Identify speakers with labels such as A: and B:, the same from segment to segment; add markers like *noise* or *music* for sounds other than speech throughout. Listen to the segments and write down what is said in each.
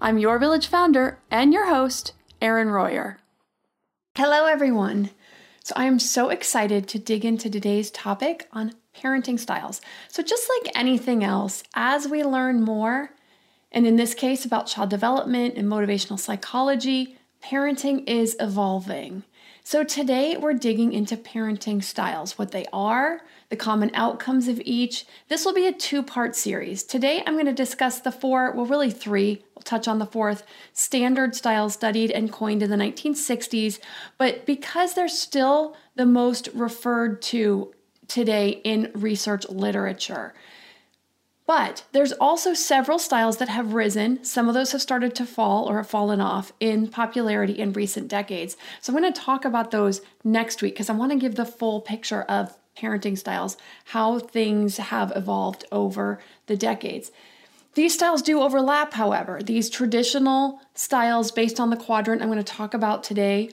A: I'm your village founder and your host, Erin Royer. Hello, everyone. So, I am so excited to dig into today's topic on parenting styles. So, just like anything else, as we learn more, and in this case about child development and motivational psychology, parenting is evolving. So, today we're digging into parenting styles, what they are, the common outcomes of each. This will be a two part series. Today I'm going to discuss the four, well, really three, we'll touch on the fourth, standard styles studied and coined in the 1960s. But because they're still the most referred to today in research literature, but there's also several styles that have risen. Some of those have started to fall or have fallen off in popularity in recent decades. So I'm going to talk about those next week because I want to give the full picture of parenting styles, how things have evolved over the decades. These styles do overlap, however. These traditional styles based on the quadrant I'm going to talk about today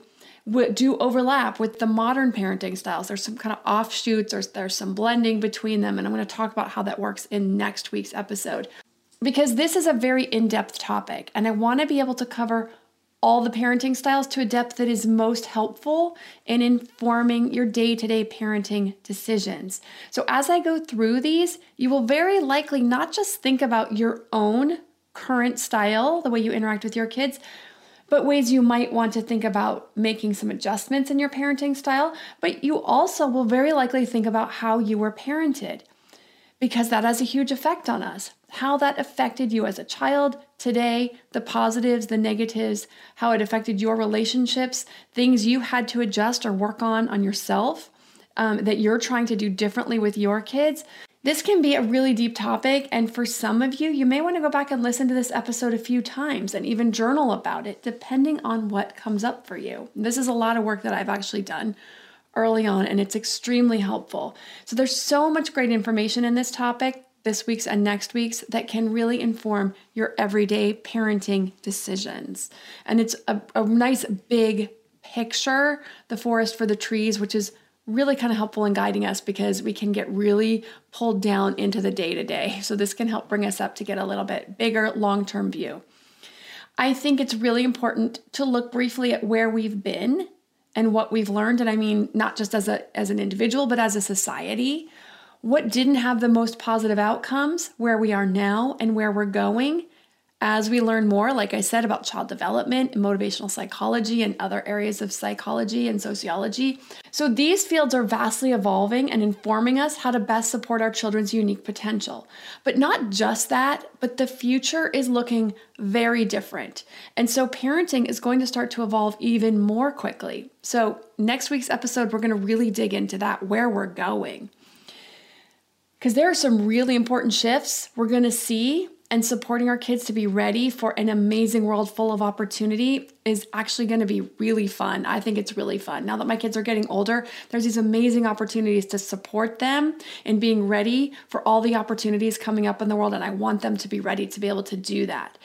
A: do overlap with the modern parenting styles. There's some kind of offshoots, or there's some blending between them, and I'm going to talk about how that works in next week's episode. Because this is a very in depth topic, and I want to be able to cover all the parenting styles to a depth that is most helpful in informing your day to day parenting decisions. So, as I go through these, you will very likely not just think about your own current style, the way you interact with your kids, but ways you might want to think about making some adjustments in your parenting style. But you also will very likely think about how you were parented because that has a huge effect on us. How that affected you as a child today, the positives, the negatives, how it affected your relationships, things you had to adjust or work on on yourself um, that you're trying to do differently with your kids. This can be a really deep topic, and for some of you, you may want to go back and listen to this episode a few times and even journal about it, depending on what comes up for you. This is a lot of work that I've actually done early on, and it's extremely helpful. So, there's so much great information in this topic, this week's and next week's, that can really inform your everyday parenting decisions. And it's a, a nice big picture, the forest for the trees, which is really kind of helpful in guiding us because we can get really pulled down into the day to day. So, this can help bring us up to get a little bit bigger long term view. I think it's really important to look briefly at where we've been and what we've learned. And I mean, not just as, a, as an individual, but as a society. What didn't have the most positive outcomes, where we are now and where we're going, as we learn more, like I said, about child development motivational psychology and other areas of psychology and sociology. So these fields are vastly evolving and informing us how to best support our children's unique potential. But not just that, but the future is looking very different. And so parenting is going to start to evolve even more quickly. So, next week's episode, we're going to really dig into that, where we're going. Because there are some really important shifts we're going to see and supporting our kids to be ready for an amazing world full of opportunity is actually going to be really fun. I think it's really fun. Now that my kids are getting older, there's these amazing opportunities to support them in being ready for all the opportunities coming up in the world, and I want them to be ready to be able to do that.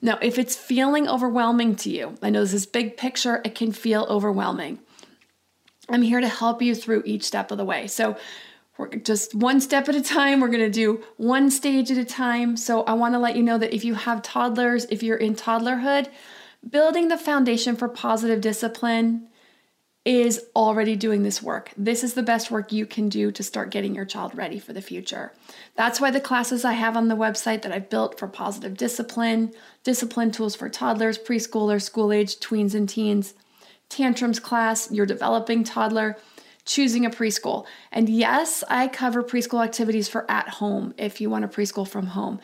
A: Now, if it's feeling overwhelming to you, I know this is big picture, it can feel overwhelming. I'm here to help you through each step of the way. So, we're just one step at a time. We're going to do one stage at a time. So I want to let you know that if you have toddlers, if you're in toddlerhood, building the foundation for positive discipline is already doing this work. This is the best work you can do to start getting your child ready for the future. That's why the classes I have on the website that I've built for positive discipline, discipline tools for toddlers, preschoolers, school age, tweens, and teens, tantrums class, your developing toddler choosing a preschool. And yes, I cover preschool activities for at home if you want a preschool from home.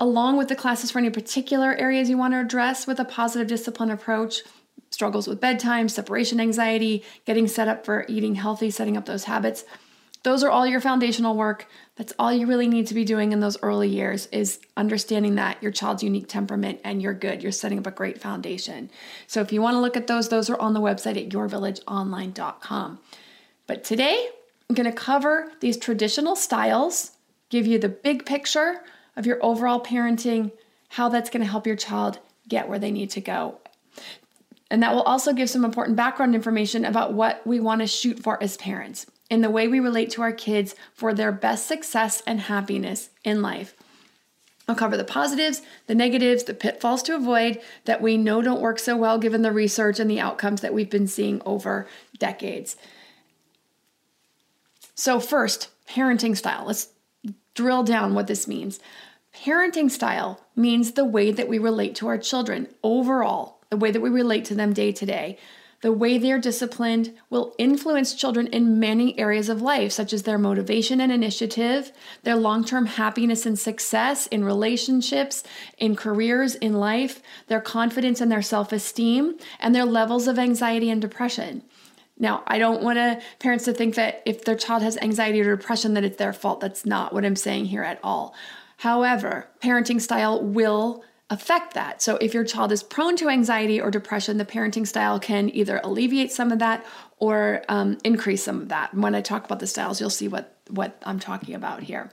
A: Along with the classes for any particular areas you want to address with a positive discipline approach, struggles with bedtime, separation anxiety, getting set up for eating healthy, setting up those habits. Those are all your foundational work. That's all you really need to be doing in those early years is understanding that your child's unique temperament and you're good. You're setting up a great foundation. So if you want to look at those, those are on the website at yourvillageonline.com. But today, I'm going to cover these traditional styles, give you the big picture of your overall parenting, how that's going to help your child get where they need to go. And that will also give some important background information about what we want to shoot for as parents in the way we relate to our kids for their best success and happiness in life. I'll cover the positives, the negatives, the pitfalls to avoid that we know don't work so well given the research and the outcomes that we've been seeing over decades. So, first, parenting style. Let's drill down what this means. Parenting style means the way that we relate to our children overall, the way that we relate to them day to day. The way they're disciplined will influence children in many areas of life, such as their motivation and initiative, their long term happiness and success in relationships, in careers, in life, their confidence and their self esteem, and their levels of anxiety and depression. Now, I don't want to, parents to think that if their child has anxiety or depression that it's their fault. That's not what I'm saying here at all. However, parenting style will affect that. So if your child is prone to anxiety or depression, the parenting style can either alleviate some of that or um, increase some of that. When I talk about the styles, you'll see what what I'm talking about here.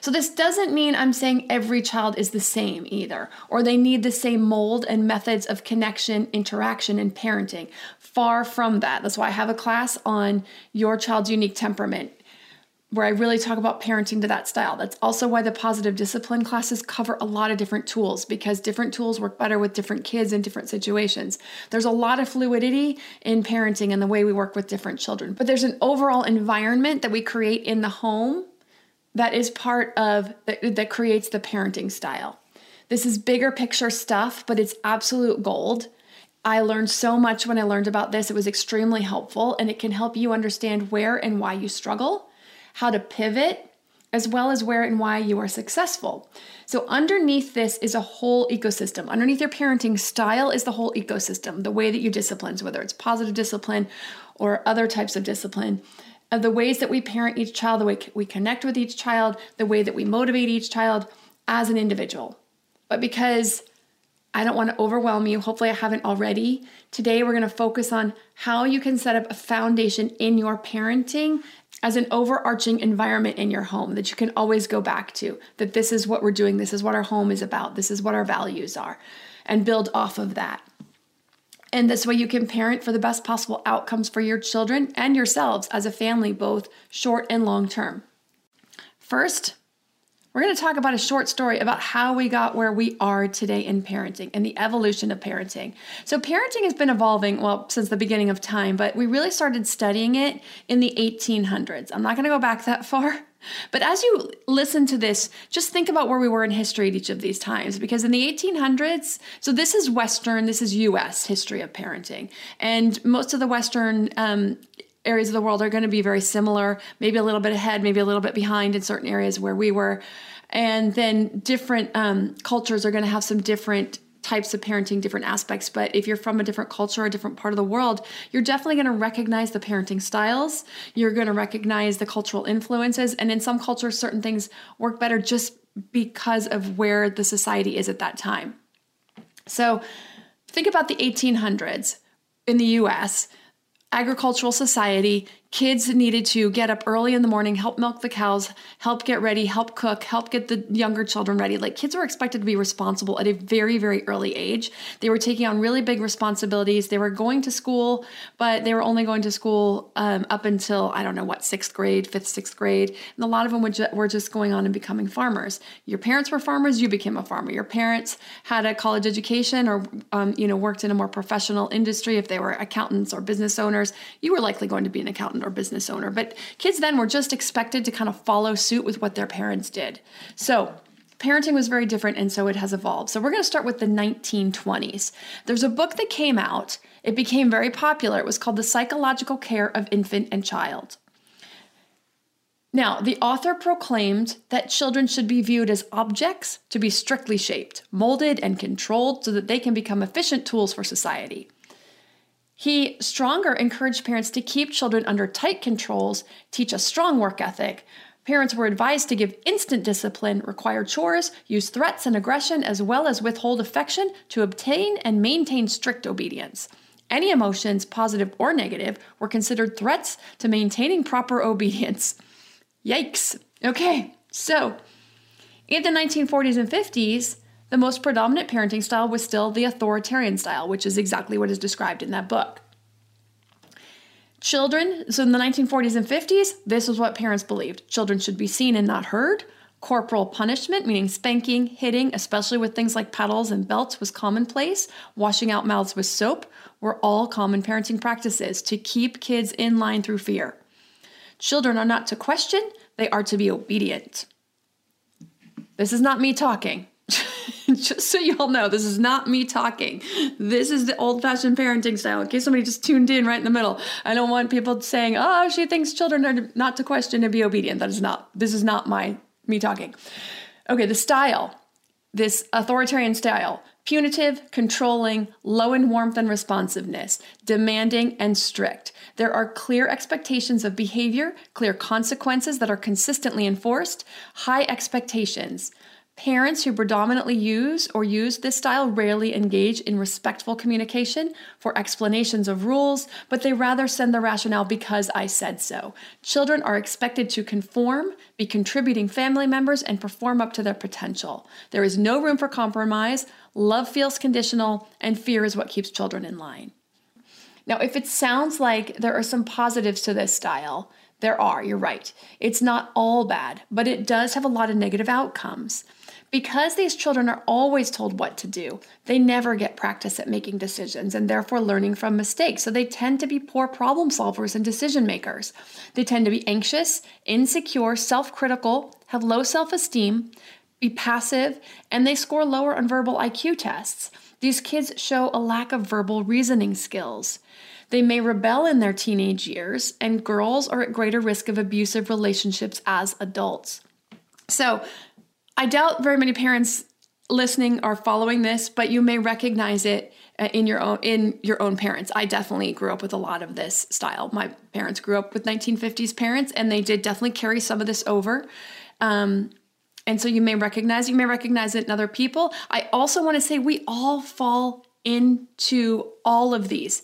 A: So, this doesn't mean I'm saying every child is the same either, or they need the same mold and methods of connection, interaction, and parenting. Far from that. That's why I have a class on your child's unique temperament where I really talk about parenting to that style. That's also why the positive discipline classes cover a lot of different tools because different tools work better with different kids in different situations. There's a lot of fluidity in parenting and the way we work with different children, but there's an overall environment that we create in the home that is part of that, that creates the parenting style. This is bigger picture stuff, but it's absolute gold. I learned so much when I learned about this. It was extremely helpful, and it can help you understand where and why you struggle, how to pivot, as well as where and why you are successful. So, underneath this is a whole ecosystem. Underneath your parenting style is the whole ecosystem, the way that you discipline, whether it's positive discipline or other types of discipline of the ways that we parent each child, the way we connect with each child, the way that we motivate each child as an individual. But because I don't want to overwhelm you, hopefully, I haven't already, today we're going to focus on how you can set up a foundation in your parenting as an overarching environment in your home that you can always go back to. That this is what we're doing, this is what our home is about, this is what our values are, and build off of that. And this way you can parent for the best possible outcomes for your children and yourselves as a family, both short and long term. First, we're going to talk about a short story about how we got where we are today in parenting and the evolution of parenting. So, parenting has been evolving, well, since the beginning of time, but we really started studying it in the 1800s. I'm not going to go back that far. *laughs* But as you listen to this, just think about where we were in history at each of these times. Because in the 1800s, so this is Western, this is US history of parenting. And most of the Western um, areas of the world are going to be very similar, maybe a little bit ahead, maybe a little bit behind in certain areas where we were. And then different um, cultures are going to have some different types of parenting, different aspects. But if you're from a different culture, or a different part of the world, you're definitely going to recognize the parenting styles. You're going to recognize the cultural influences. And in some cultures, certain things work better just because of where the society is at that time. So think about the 1800s in the US, agricultural society, kids needed to get up early in the morning, help milk the cows, help get ready, help cook, help get the younger children ready. Like kids were expected to be responsible at a very, very early age. They were taking on really big responsibilities. They were going to school, but they were only going to school um, up until, I don't know what, sixth grade, fifth, sixth grade. And a lot of them were, ju- were just going on and becoming farmers. Your parents were farmers, you became a farmer. Your parents had a college education or, um, you know, worked in a more professional industry. If they were accountants or business owners, you were likely going to be an accountant or business owner. But kids then were just expected to kind of follow suit with what their parents did. So parenting was very different, and so it has evolved. So we're going to start with the 1920s. There's a book that came out, it became very popular. It was called The Psychological Care of Infant and Child. Now, the author proclaimed that children should be viewed as objects to be strictly shaped, molded, and controlled so that they can become efficient tools for society. He stronger encouraged parents to keep children under tight controls, teach a strong work ethic. Parents were advised to give instant discipline, require chores, use threats and aggression, as well as withhold affection to obtain and maintain strict obedience. Any emotions, positive or negative, were considered threats to maintaining proper obedience. Yikes. Okay, so in the 1940s and 50s, the most predominant parenting style was still the authoritarian style, which is exactly what is described in that book. Children, so in the 1940s and 50s, this was what parents believed. Children should be seen and not heard. Corporal punishment, meaning spanking, hitting, especially with things like paddles and belts, was commonplace. Washing out mouths with soap were all common parenting practices to keep kids in line through fear. Children are not to question, they are to be obedient. This is not me talking. *laughs* just so you all know, this is not me talking. This is the old fashioned parenting style. In case somebody just tuned in right in the middle, I don't want people saying, oh, she thinks children are not to question and be obedient. That is not, this is not my, me talking. Okay, the style, this authoritarian style, punitive, controlling, low in warmth and responsiveness, demanding, and strict. There are clear expectations of behavior, clear consequences that are consistently enforced, high expectations. Parents who predominantly use or use this style rarely engage in respectful communication for explanations of rules, but they rather send the rationale because I said so. Children are expected to conform, be contributing family members, and perform up to their potential. There is no room for compromise, love feels conditional, and fear is what keeps children in line. Now, if it sounds like there are some positives to this style, there are, you're right. It's not all bad, but it does have a lot of negative outcomes. Because these children are always told what to do, they never get practice at making decisions and therefore learning from mistakes. So they tend to be poor problem solvers and decision makers. They tend to be anxious, insecure, self critical, have low self esteem, be passive, and they score lower on verbal IQ tests. These kids show a lack of verbal reasoning skills. They may rebel in their teenage years, and girls are at greater risk of abusive relationships as adults. So, I doubt very many parents listening are following this, but you may recognize it uh, in your own in your own parents. I definitely grew up with a lot of this style. My parents grew up with 1950s parents, and they did definitely carry some of this over. Um, and so you may recognize you may recognize it in other people. I also want to say we all fall into all of these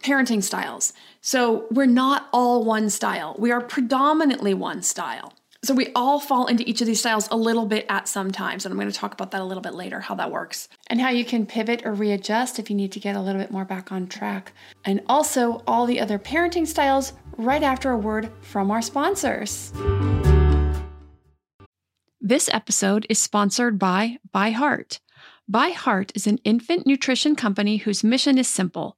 A: parenting styles. So we're not all one style. We are predominantly one style. So we all fall into each of these styles a little bit at some times. And I'm going to talk about that a little bit later, how that works, and how you can pivot or readjust if you need to get a little bit more back on track. And also all the other parenting styles right after a word from our sponsors. This episode is sponsored by ByHeart. By Heart is an infant nutrition company whose mission is simple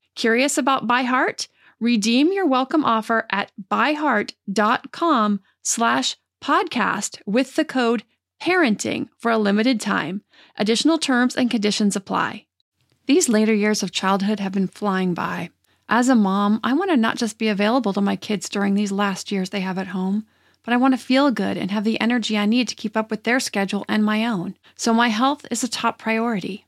A: Curious about ByHeart? Redeem your welcome offer at byheart.com slash podcast with the code parenting for a limited time. Additional terms and conditions apply. These later years of childhood have been flying by. As a mom, I want to not just be available to my kids during these last years they have at home, but I want to feel good and have the energy I need to keep up with their schedule and my own. So my health is a top priority.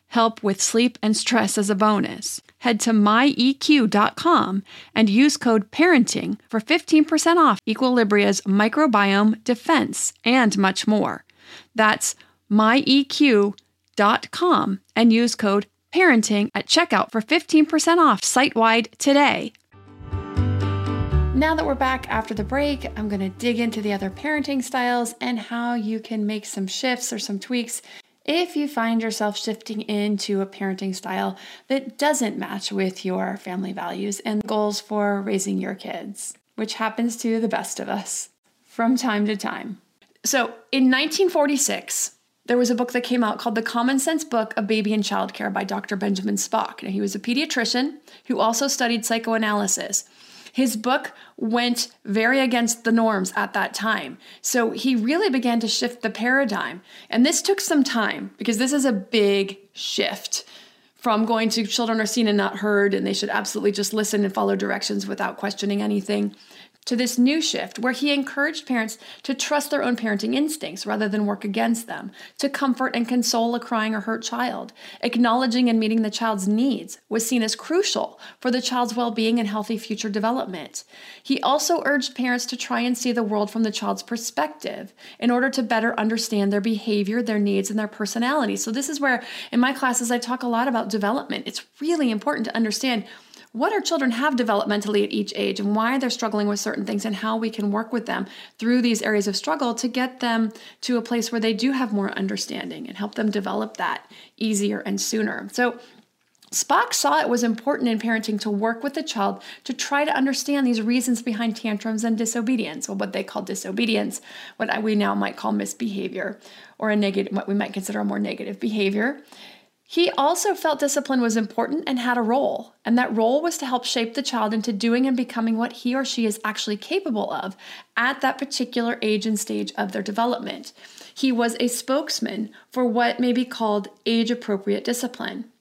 A: help with sleep and stress as a bonus. Head to myeq.com and use code parenting for 15% off Equilibria's microbiome defense and much more. That's myeq.com and use code parenting at checkout for 15% off site wide today. Now that we're back after the break, I'm going to dig into the other parenting styles and how you can make some shifts or some tweaks if you find yourself shifting into a parenting style that doesn't match with your family values and goals for raising your kids, which happens to the best of us from time to time. So, in 1946, there was a book that came out called The Common Sense Book of Baby and Child Care by Dr. Benjamin Spock. Now, he was a pediatrician who also studied psychoanalysis. His book went very against the norms at that time. So he really began to shift the paradigm. And this took some time because this is a big shift from going to children are seen and not heard, and they should absolutely just listen and follow directions without questioning anything, to this new shift where he encouraged parents to trust their own parenting instincts rather than work against them, to comfort and console a crying or hurt child. Acknowledging and meeting the child's needs was seen as crucial for the child's well being and healthy future development. He also urged parents to try and see the world from the child's perspective in order to better understand their behavior, their needs, and their personality. So, this is where in my classes I talk a lot about development. It's really important to understand what our children have developmentally at each age and why they're struggling with certain things and how we can work with them through these areas of struggle to get them to a place where they do have more understanding and help them develop that easier and sooner. So Spock saw it was important in parenting to work with the child to try to understand these reasons behind tantrums and disobedience, or what they call disobedience, what we now might call misbehavior, or a negative, what we might consider a more negative behavior. He also felt discipline was important and had a role, and that role was to help shape the child into doing and becoming what he or she is actually capable of at that particular age and stage of their development. He was a spokesman for what may be called age appropriate discipline.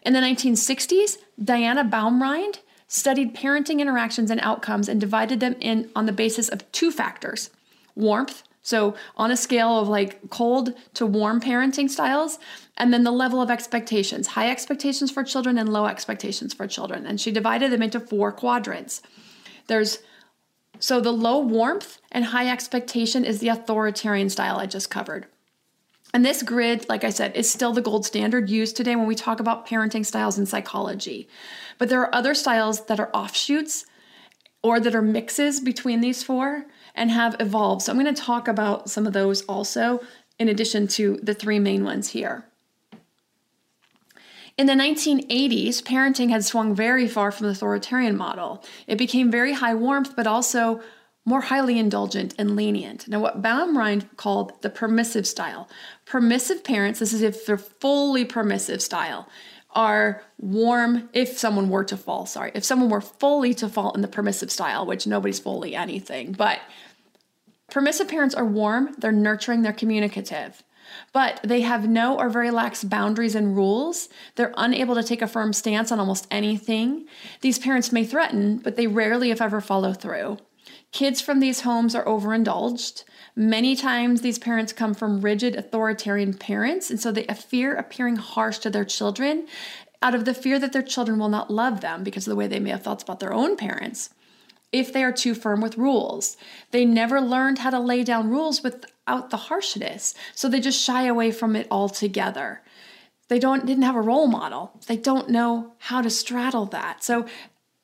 A: In the 1960s, Diana Baumrind studied parenting interactions and outcomes and divided them in on the basis of two factors warmth so, on a scale of like cold to warm parenting styles, and then the level of expectations high expectations for children and low expectations for children. And she divided them into four quadrants. There's so the low warmth and high expectation is the authoritarian style I just covered. And this grid, like I said, is still the gold standard used today when we talk about parenting styles in psychology. But there are other styles that are offshoots or that are mixes between these four and have evolved. So I'm going to talk about some of those also, in addition to the three main ones here. In the 1980s, parenting had swung very far from the authoritarian model. It became very high warmth, but also more highly indulgent and lenient. Now, what Baumrind called the permissive style. Permissive parents, this is if they're fully permissive style, are warm if someone were to fall, sorry, if someone were fully to fall in the permissive style, which nobody's fully anything, but permissive parents are warm, they're nurturing, they're communicative but they have no or very lax boundaries and rules. They're unable to take a firm stance on almost anything. These parents may threaten, but they rarely, if ever, follow through. Kids from these homes are overindulged. Many times, these parents come from rigid authoritarian parents, and so they fear appearing harsh to their children out of the fear that their children will not love them because of the way they may have thoughts about their own parents if they are too firm with rules. They never learned how to lay down rules without the harshness, so they just shy away from it altogether. They don't didn't have a role model. They don't know how to straddle that. So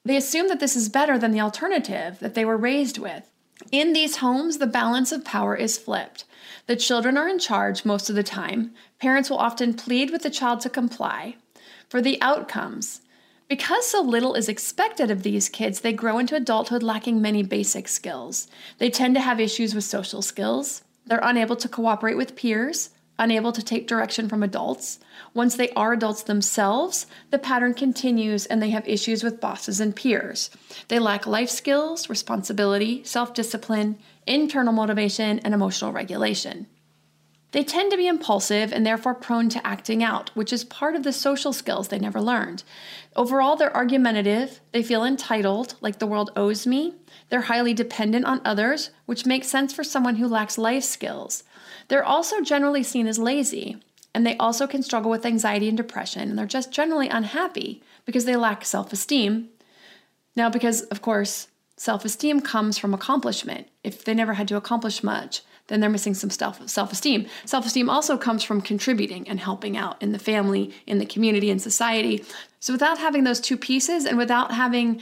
A: they assume that this is better than the alternative that they were raised with. In these homes, the balance of power is flipped. The children are in charge most of the time. Parents will often plead with the child to comply. For the outcomes, because so little is expected of these kids, they grow into adulthood lacking many basic skills. They tend to have issues with social skills. They're unable to cooperate with peers, unable to take direction from adults. Once they are adults themselves, the pattern continues and they have issues with bosses and peers. They lack life skills, responsibility, self discipline, internal motivation, and emotional regulation. They tend to be impulsive and therefore prone to acting out, which is part of the social skills they never learned. Overall, they're argumentative, they feel entitled, like the world owes me. They're highly dependent on others, which makes sense for someone who lacks life skills. They're also generally seen as lazy, and they also can struggle with anxiety and depression, and they're just generally unhappy because they lack self esteem. Now, because of course, self esteem comes from accomplishment. If they never had to accomplish much, then they're missing some self esteem. Self esteem also comes from contributing and helping out in the family, in the community, in society. So without having those two pieces and without having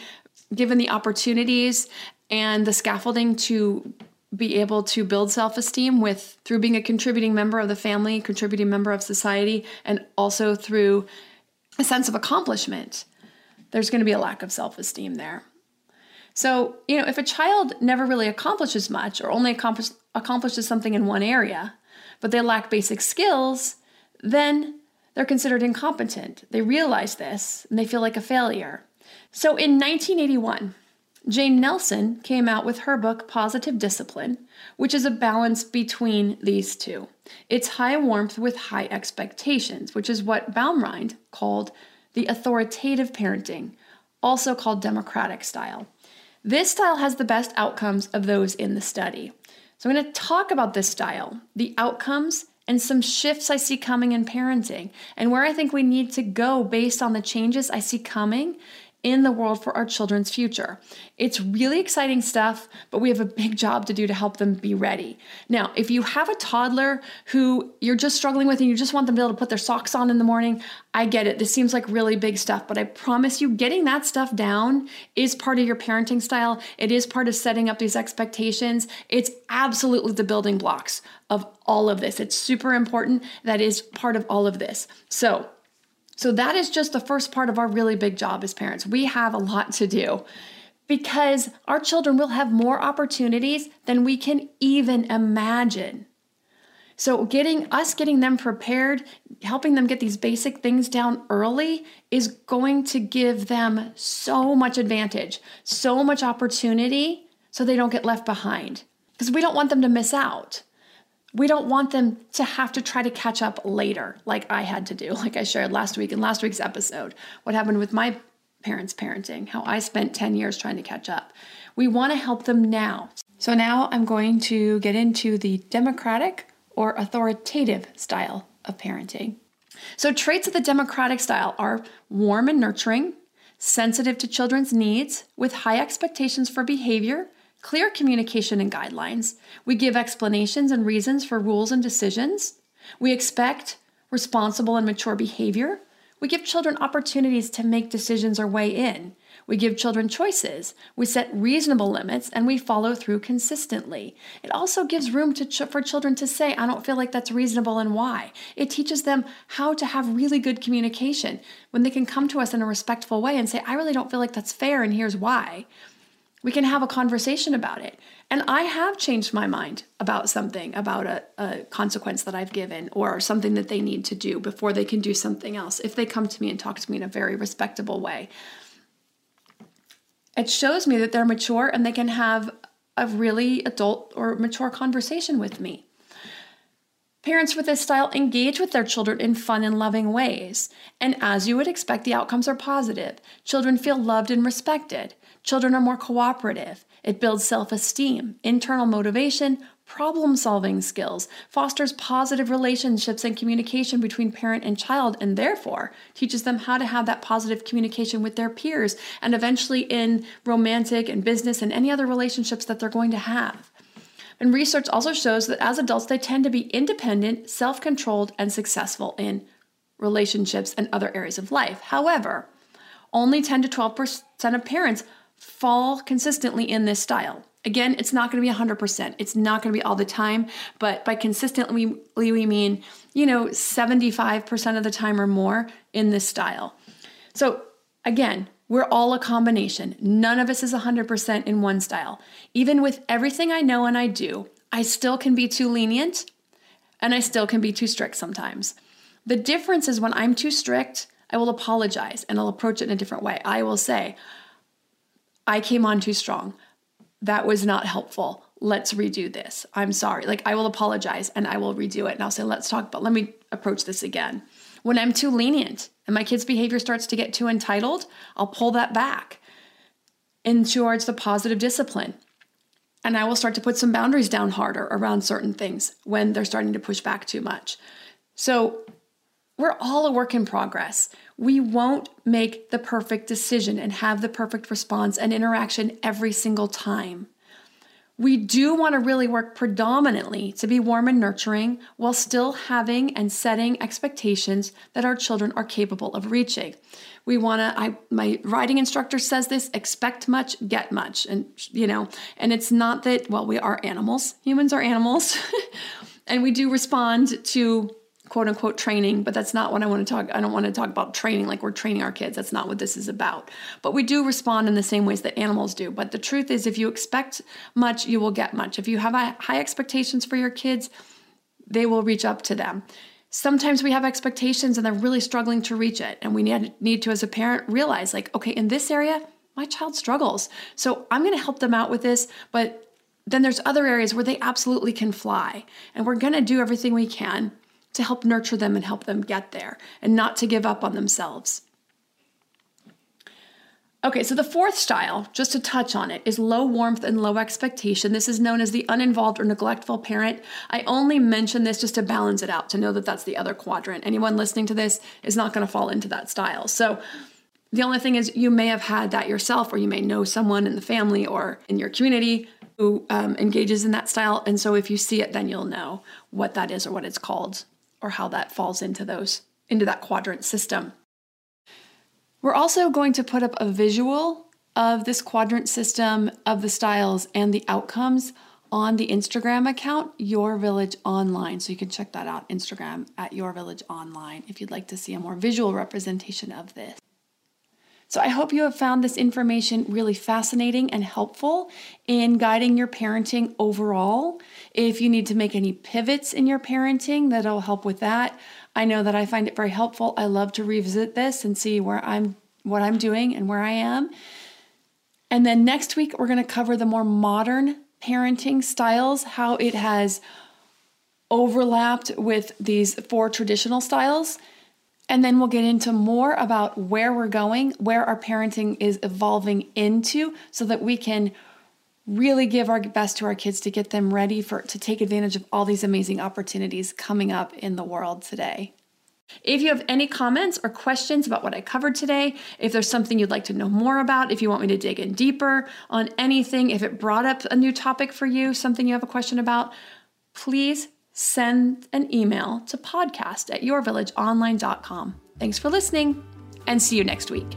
A: given the opportunities and the scaffolding to be able to build self-esteem with through being a contributing member of the family, contributing member of society, and also through a sense of accomplishment, there's going to be a lack of self-esteem there. So, you know, if a child never really accomplishes much or only accomplish, accomplishes something in one area, but they lack basic skills, then they're considered incompetent. They realize this and they feel like a failure. So in 1981, Jane Nelsen came out with her book Positive Discipline, which is a balance between these two. It's high warmth with high expectations, which is what Baumrind called the authoritative parenting, also called democratic style. This style has the best outcomes of those in the study. So I'm going to talk about this style, the outcomes, and some shifts I see coming in parenting, and where I think we need to go based on the changes I see coming in the world for our children's future. It's really exciting stuff, but we have a big job to do to help them be ready. Now, if you have a toddler who you're just struggling with and you just want them to be able to put their socks on in the morning, I get it. This seems like really big stuff, but I promise you, getting that stuff down is part of your parenting style. It is part of setting up these expectations. It's absolutely the building blocks of all of this. It's super important. That is part of all of this. So, so that is just the first part of our really big job as parents. We have a lot to do because our children will have more opportunities than we can even imagine. So getting us getting them prepared, helping them get these basic things down early is going to give them so much advantage, so much opportunity so they don't get left behind. Because we don't want them to miss out we don't want them to have to try to catch up later, like I had to do, *laughs* like I shared last week in last week's episode. What happened with my parents' parenting, how I spent 10 years trying to catch up. We want to help them now. So now I'm going to get into the democratic or authoritative style of parenting. So, traits of the democratic style are warm and nurturing, sensitive to children's needs, with high expectations for behavior clear communication and guidelines. We give explanations and reasons for rules and decisions. We expect responsible and mature behavior. We give children opportunities to make decisions or weigh in. We give children choices. We set reasonable limits and we follow through consistently. It also gives room ch- for children to say, I don't feel like that's reasonable and why. It teaches them how to have really good communication when they can come to us in a respectful way and say, I really don't feel like that's fair and here's why. We can have a conversation about it. And I have changed my mind about something, about a, a, consequence that I've given or something that they need to do before they can do something else if they come to me and talk to me in a very respectable way. It shows me that they're mature and they can have a really adult or mature conversation with me. Parents with this style engage with their children in fun and loving ways. And as you would expect, the outcomes are positive. Children feel loved and respected. Children are more cooperative. It builds self esteem, internal motivation, problem solving skills, fosters positive relationships and communication between parent and child, and therefore teaches them how to have that positive communication with their peers and eventually in romantic and business and any other relationships that they're going to have. And research also shows that as adults, they tend to be independent, self controlled, and successful in relationships and other areas of life. However, only 10 to 12% of parents fall consistently in this style. Again, it's not going to be 100%. It's not going to be all the time, but by consistently, we mean, you know, 75% of the time or more in this style. So, again, we're all a combination. None of us is 100% in one style. Even with everything I know and I do, I still can be too lenient and I still can be too strict sometimes. The difference is when I'm too strict, I will apologize and I'll approach it in a different way. I will say, I came on too strong. That was not helpful. Let's redo this. I'm sorry. Like, I will apologize and I will redo it. And I'll say, let's talk, but let me approach this again. When I'm too lenient and my kid's behavior starts to get too entitled, I'll pull that back in towards the positive discipline. And I will start to put some boundaries down harder around certain things when they're starting to push back too much. So we're all a work in progress. We won't make the perfect decision and have the perfect response and interaction every single time. We do want to really work predominantly to be warm and nurturing while still having and setting expectations that our children are capable of reaching. We want to I my writing instructor says this, expect much, get much. And you know, and it's not that well we are animals. Humans are animals. *laughs* and we do respond to quote unquote training, but that's not what I want to talk. I don't want to talk about training like we're training our kids. That's not what this is about. But we do respond in the same ways that animals do. But the truth is, if you expect much, you will get much. If you have high expectations for your kids, they will reach up to them. Sometimes we have expectations and they're really struggling to reach it. And we need, to, as a parent, realize like, okay, in this area, my child struggles. So I'm going to help them out with this, but then there's other areas where they absolutely can fly. And we're going to do everything we can to help nurture them and help them get there and not to give up on themselves. Okay, so the fourth style, just to touch on it, is low warmth and low expectation. This is known as the uninvolved or neglectful parent. I only mention this just to balance it out, to know that that's the other quadrant. Anyone listening to this is not going to fall into that style. So the only thing is, you may have had that yourself, or you may know someone in the family or in your community who um, engages in that style. And so if you see it, then you'll know what that is or what it's called or how that falls into those into that quadrant system. We're also going to put up a visual of this quadrant system of the styles and the outcomes on the Instagram account Your Village Online. So you can check that out Instagram at Your Village Online if you'd like to see a more visual representation of this. So I hope you have found this information really fascinating and helpful in guiding your parenting overall. If you need to make any pivots in your parenting, that'll help with that. I know that I find it very helpful. I love to revisit this and see where I'm what I'm doing and where I am. And then next week we're going to cover the more modern parenting styles, how it has overlapped with these four traditional styles and then we'll get into more about where we're going, where our parenting is evolving into, so that we can really give our best to our kids to get them ready for to take advantage of all these amazing opportunities coming up in the world today. If you have any comments or questions about what I covered today, if there's something you'd like to know more about, if you want me to dig in deeper on anything, if it brought up a new topic for you, something you have a question about, please send an email to podcast at yourvillageonline.com. Thanks for listening and see you next week.